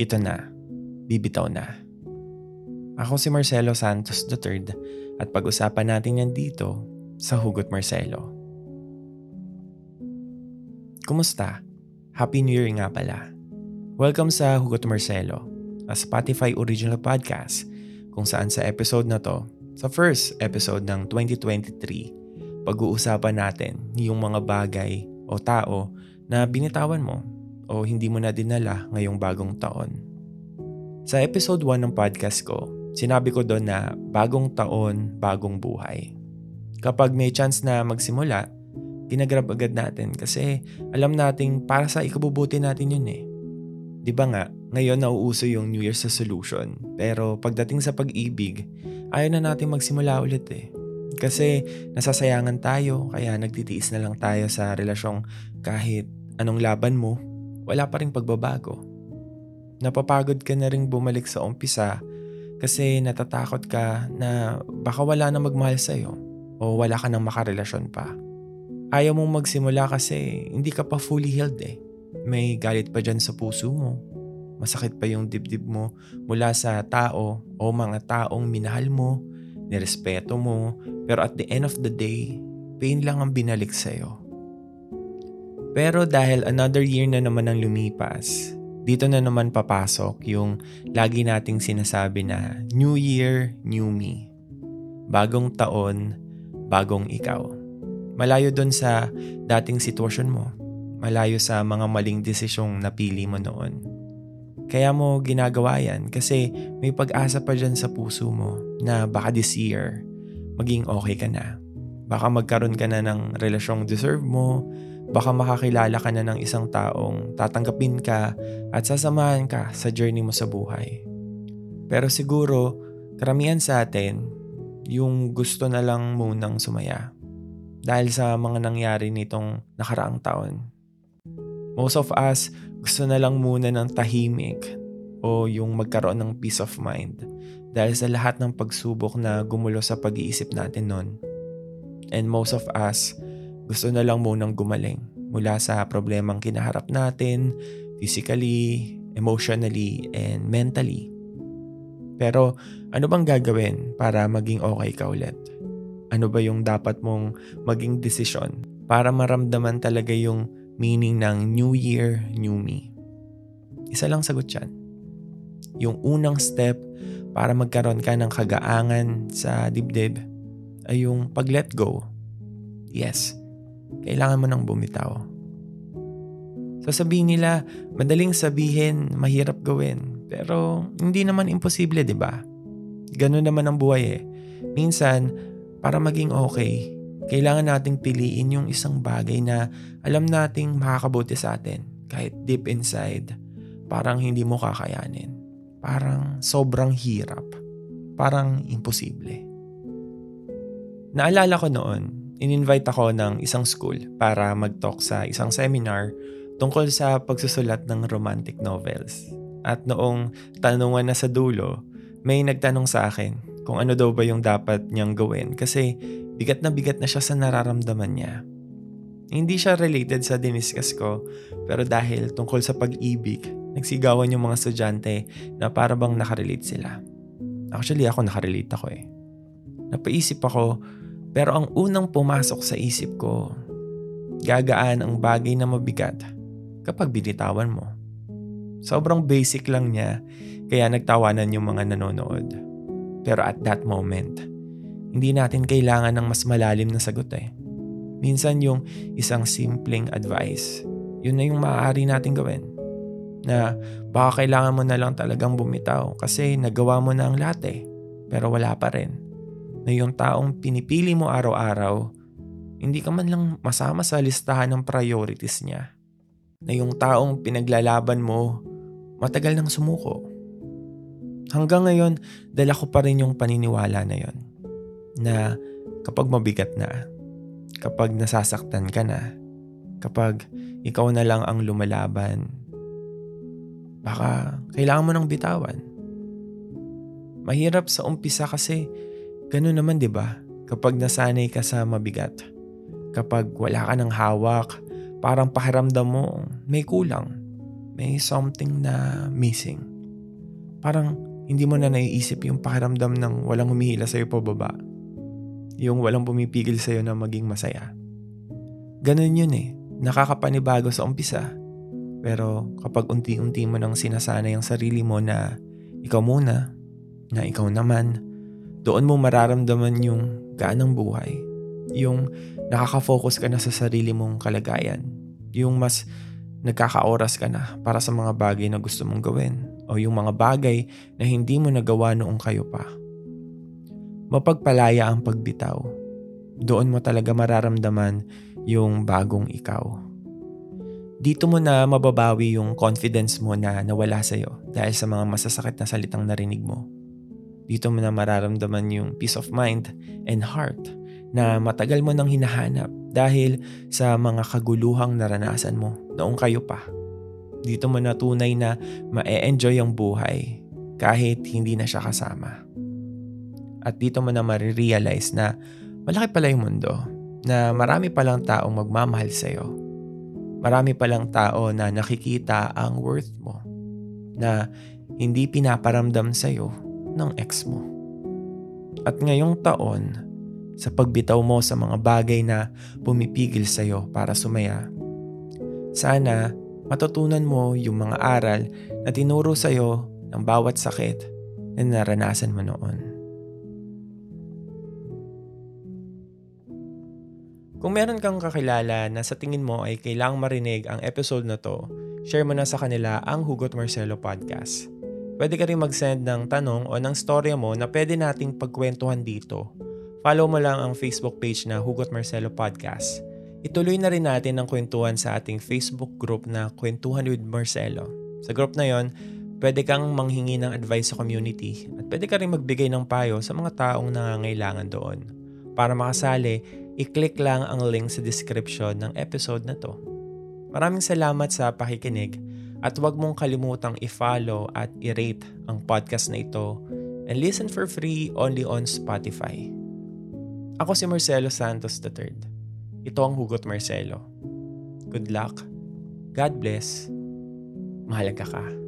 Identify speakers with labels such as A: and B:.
A: Ito na. Bibitaw na. Ako si Marcelo Santos III at pag-usapan natin yan dito sa Hugot Marcelo. Kumusta? Happy New Year nga pala. Welcome sa Hugot Marcelo, a Spotify original podcast kung saan sa episode na to, sa first episode ng 2023, pag-uusapan natin yung mga bagay o tao na binitawan mo o hindi mo na dinala ngayong bagong taon. Sa episode 1 ng podcast ko, sinabi ko doon na bagong taon, bagong buhay. Kapag may chance na magsimula, ginagrab agad natin kasi alam nating para sa ikabubuti natin yun eh. Di ba nga, ngayon nauuso yung New Year's resolution. Pero pagdating sa pag-ibig, ayaw na natin magsimula ulit eh. Kasi nasasayangan tayo, kaya nagtitiis na lang tayo sa relasyong kahit anong laban mo, wala pa rin pagbabago. Napapagod ka na rin bumalik sa umpisa kasi natatakot ka na baka wala na magmahal sa'yo o wala ka nang makarelasyon pa. Ayaw mong magsimula kasi hindi ka pa fully healed eh. May galit pa dyan sa puso mo. Masakit pa yung dibdib mo mula sa tao o mga taong minahal mo, nirespeto mo, pero at the end of the day, pain lang ang binalik sa'yo. Pero dahil another year na naman ang lumipas, dito na naman papasok yung lagi nating sinasabi na New Year, New Me. Bagong taon, bagong ikaw. Malayo doon sa dating sitwasyon mo. Malayo sa mga maling desisyong napili mo noon. Kaya mo ginagawa yan kasi may pag-asa pa dyan sa puso mo na baka this year maging okay ka na. Baka magkaroon ka na ng relasyong deserve mo, baka makakilala ka na ng isang taong tatanggapin ka at sasamahan ka sa journey mo sa buhay. Pero siguro, karamihan sa atin, yung gusto na lang munang sumaya dahil sa mga nangyari nitong nakaraang taon. Most of us gusto na lang muna ng tahimik o yung magkaroon ng peace of mind dahil sa lahat ng pagsubok na gumulo sa pag-iisip natin nun. And most of us gusto na lang munang gumaling mula sa problemang kinaharap natin physically, emotionally, and mentally. Pero ano bang gagawin para maging okay ka ulit? Ano ba yung dapat mong maging desisyon para maramdaman talaga yung meaning ng New Year, New Me? Isa lang sagot yan. Yung unang step para magkaroon ka ng kagaangan sa dibdib ay yung pag-let go. Yes, kailangan mo nang bumitaw. Sasabihin nila, madaling sabihin, mahirap gawin. Pero hindi naman imposible, di ba? Ganun naman ang buhay eh. Minsan, para maging okay, kailangan nating piliin yung isang bagay na alam nating makakabuti sa atin. Kahit deep inside, parang hindi mo kakayanin. Parang sobrang hirap. Parang imposible. Naalala ko noon, in-invite ako ng isang school para mag-talk sa isang seminar tungkol sa pagsusulat ng romantic novels. At noong tanungan na sa dulo, may nagtanong sa akin kung ano daw ba yung dapat niyang gawin kasi bigat na bigat na siya sa nararamdaman niya. Hindi siya related sa diniskas ko pero dahil tungkol sa pag-ibig, nagsigawan yung mga estudyante na para bang nakarelate sila. Actually ako nakarelate ako eh. Napaisip ako pero ang unang pumasok sa isip ko, gagaan ang bagay na mabigat kapag binitawan mo. Sobrang basic lang niya kaya nagtawanan yung mga nanonood. Pero at that moment, hindi natin kailangan ng mas malalim na sagot eh. Minsan yung isang simpleng advice, yun na yung maaari natin gawin. Na baka kailangan mo na lang talagang bumitaw kasi nagawa mo na ang lahat eh, pero wala pa rin. Na yung taong pinipili mo araw-araw, hindi ka man lang masama sa listahan ng priorities niya. Na yung taong pinaglalaban mo, matagal nang sumuko Hanggang ngayon, dala ko pa rin yung paniniwala na yon. Na kapag mabigat na, kapag nasasaktan ka na, kapag ikaw na lang ang lumalaban, baka kailangan mo nang bitawan. Mahirap sa umpisa kasi gano'n naman 'di ba? Kapag nasanay ka sa mabigat, kapag wala ka ng hawak, parang pakiramdam mo may kulang, may something na missing. parang hindi mo na naiisip yung pakiramdam ng walang humihila sa'yo pababa. Yung walang pumipigil sa'yo na maging masaya. Ganun yun eh. Nakakapanibago sa umpisa. Pero kapag unti-unti mo nang sinasanay ang sarili mo na ikaw muna, na ikaw naman, doon mo mararamdaman yung ganang buhay. Yung nakaka-focus ka na sa sarili mong kalagayan. Yung mas nagkaka-oras ka na para sa mga bagay na gusto mong gawin o yung mga bagay na hindi mo nagawa noong kayo pa. Mapagpalaya ang pagbitaw. Doon mo talaga mararamdaman yung bagong ikaw. Dito mo na mababawi yung confidence mo na nawala sa'yo dahil sa mga masasakit na salitang narinig mo. Dito mo na mararamdaman yung peace of mind and heart na matagal mo nang hinahanap dahil sa mga kaguluhang naranasan mo noong kayo pa. Dito mo na tunay na ma-enjoy ang buhay kahit hindi na siya kasama. At dito mo na marirealize na malaki pala yung mundo na marami palang taong magmamahal sa'yo. Marami palang tao na nakikita ang worth mo na hindi pinaparamdam sa'yo ng ex mo. At ngayong taon, sa pagbitaw mo sa mga bagay na pumipigil sa'yo para sumaya, sana matutunan mo yung mga aral na tinuro sa'yo ng bawat sakit na naranasan mo noon. Kung meron kang kakilala na sa tingin mo ay kailangang marinig ang episode na to, share mo na sa kanila ang Hugot Marcelo Podcast. Pwede ka rin mag-send ng tanong o ng storya mo na pwede nating pagkwentuhan dito. Follow mo lang ang Facebook page na Hugot Marcelo Podcast. Ituloy na rin natin ang kwentuhan sa ating Facebook group na Kwentuhan with Marcelo. Sa group na yon, pwede kang manghingi ng advice sa community at pwede ka rin magbigay ng payo sa mga taong nangangailangan doon. Para makasali, i-click lang ang link sa description ng episode na to. Maraming salamat sa pakikinig at huwag mong kalimutang i-follow at i-rate ang podcast na ito and listen for free only on Spotify. Ako si Marcelo Santos III. Ito ang Hugot Marcelo. Good luck. God bless. Mahalaga ka.